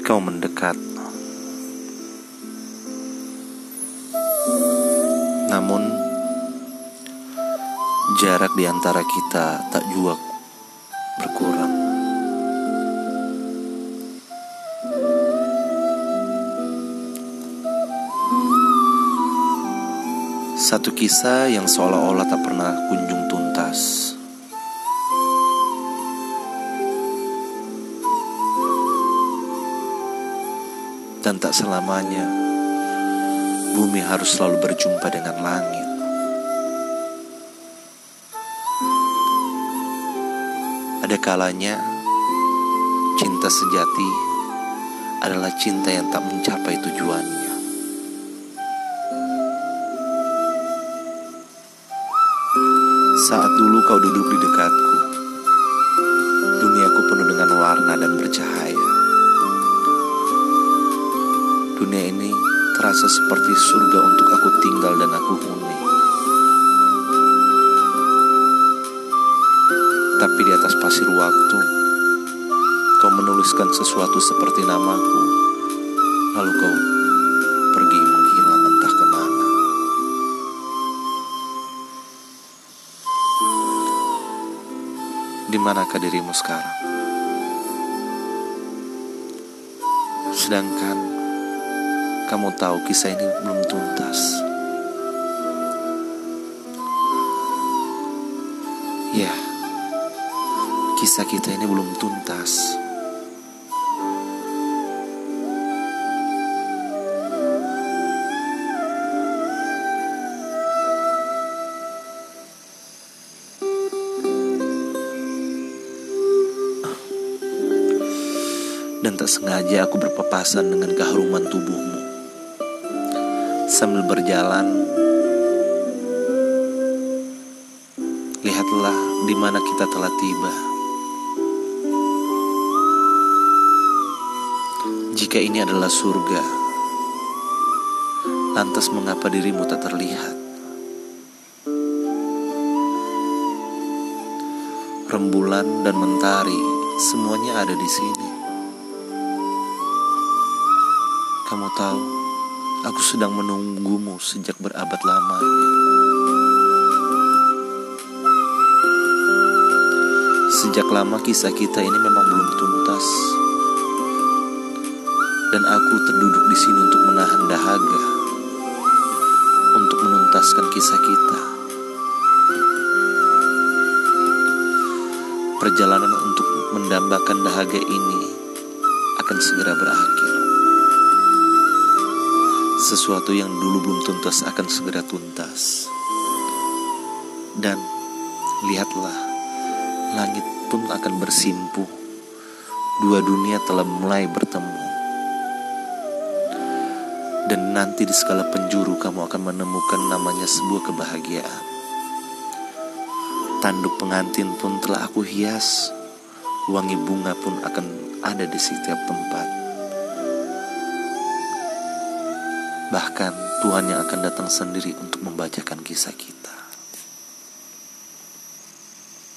Kau mendekat, namun jarak di antara kita tak juga berkurang. Satu kisah yang seolah-olah tak pernah kunjung tuntas. Dan tak selamanya bumi harus selalu berjumpa dengan langit. Ada kalanya cinta sejati adalah cinta yang tak mencapai tujuannya. Saat dulu kau duduk di dekatku, Dunia ini terasa seperti surga untuk aku tinggal dan aku huni. Tapi di atas pasir waktu, kau menuliskan sesuatu seperti namaku, lalu kau pergi menghilang entah ke mana. Di manakah dirimu sekarang? Sedangkan kamu tahu kisah ini belum tuntas. Ya, kisah kita ini belum tuntas. Dan tak sengaja aku berpapasan dengan keharuman tubuhmu. Sambil berjalan, lihatlah di mana kita telah tiba. Jika ini adalah surga, lantas mengapa dirimu tak terlihat? Rembulan dan mentari semuanya ada di sini. Kamu tahu, aku sedang menunggumu sejak berabad lama. Sejak lama kisah kita ini memang belum tuntas. Dan aku terduduk di sini untuk menahan dahaga. Untuk menuntaskan kisah kita. Perjalanan untuk mendambakan dahaga ini akan segera berakhir. Sesuatu yang dulu belum tuntas akan segera tuntas. Dan lihatlah, langit pun akan bersimpuh. Dua dunia telah mulai bertemu. Dan nanti di segala penjuru kamu akan menemukan namanya sebuah kebahagiaan. Tanduk pengantin pun telah aku hias. Wangi bunga pun akan ada di setiap tempat. Bahkan Tuhan yang akan datang sendiri untuk membacakan kisah kita.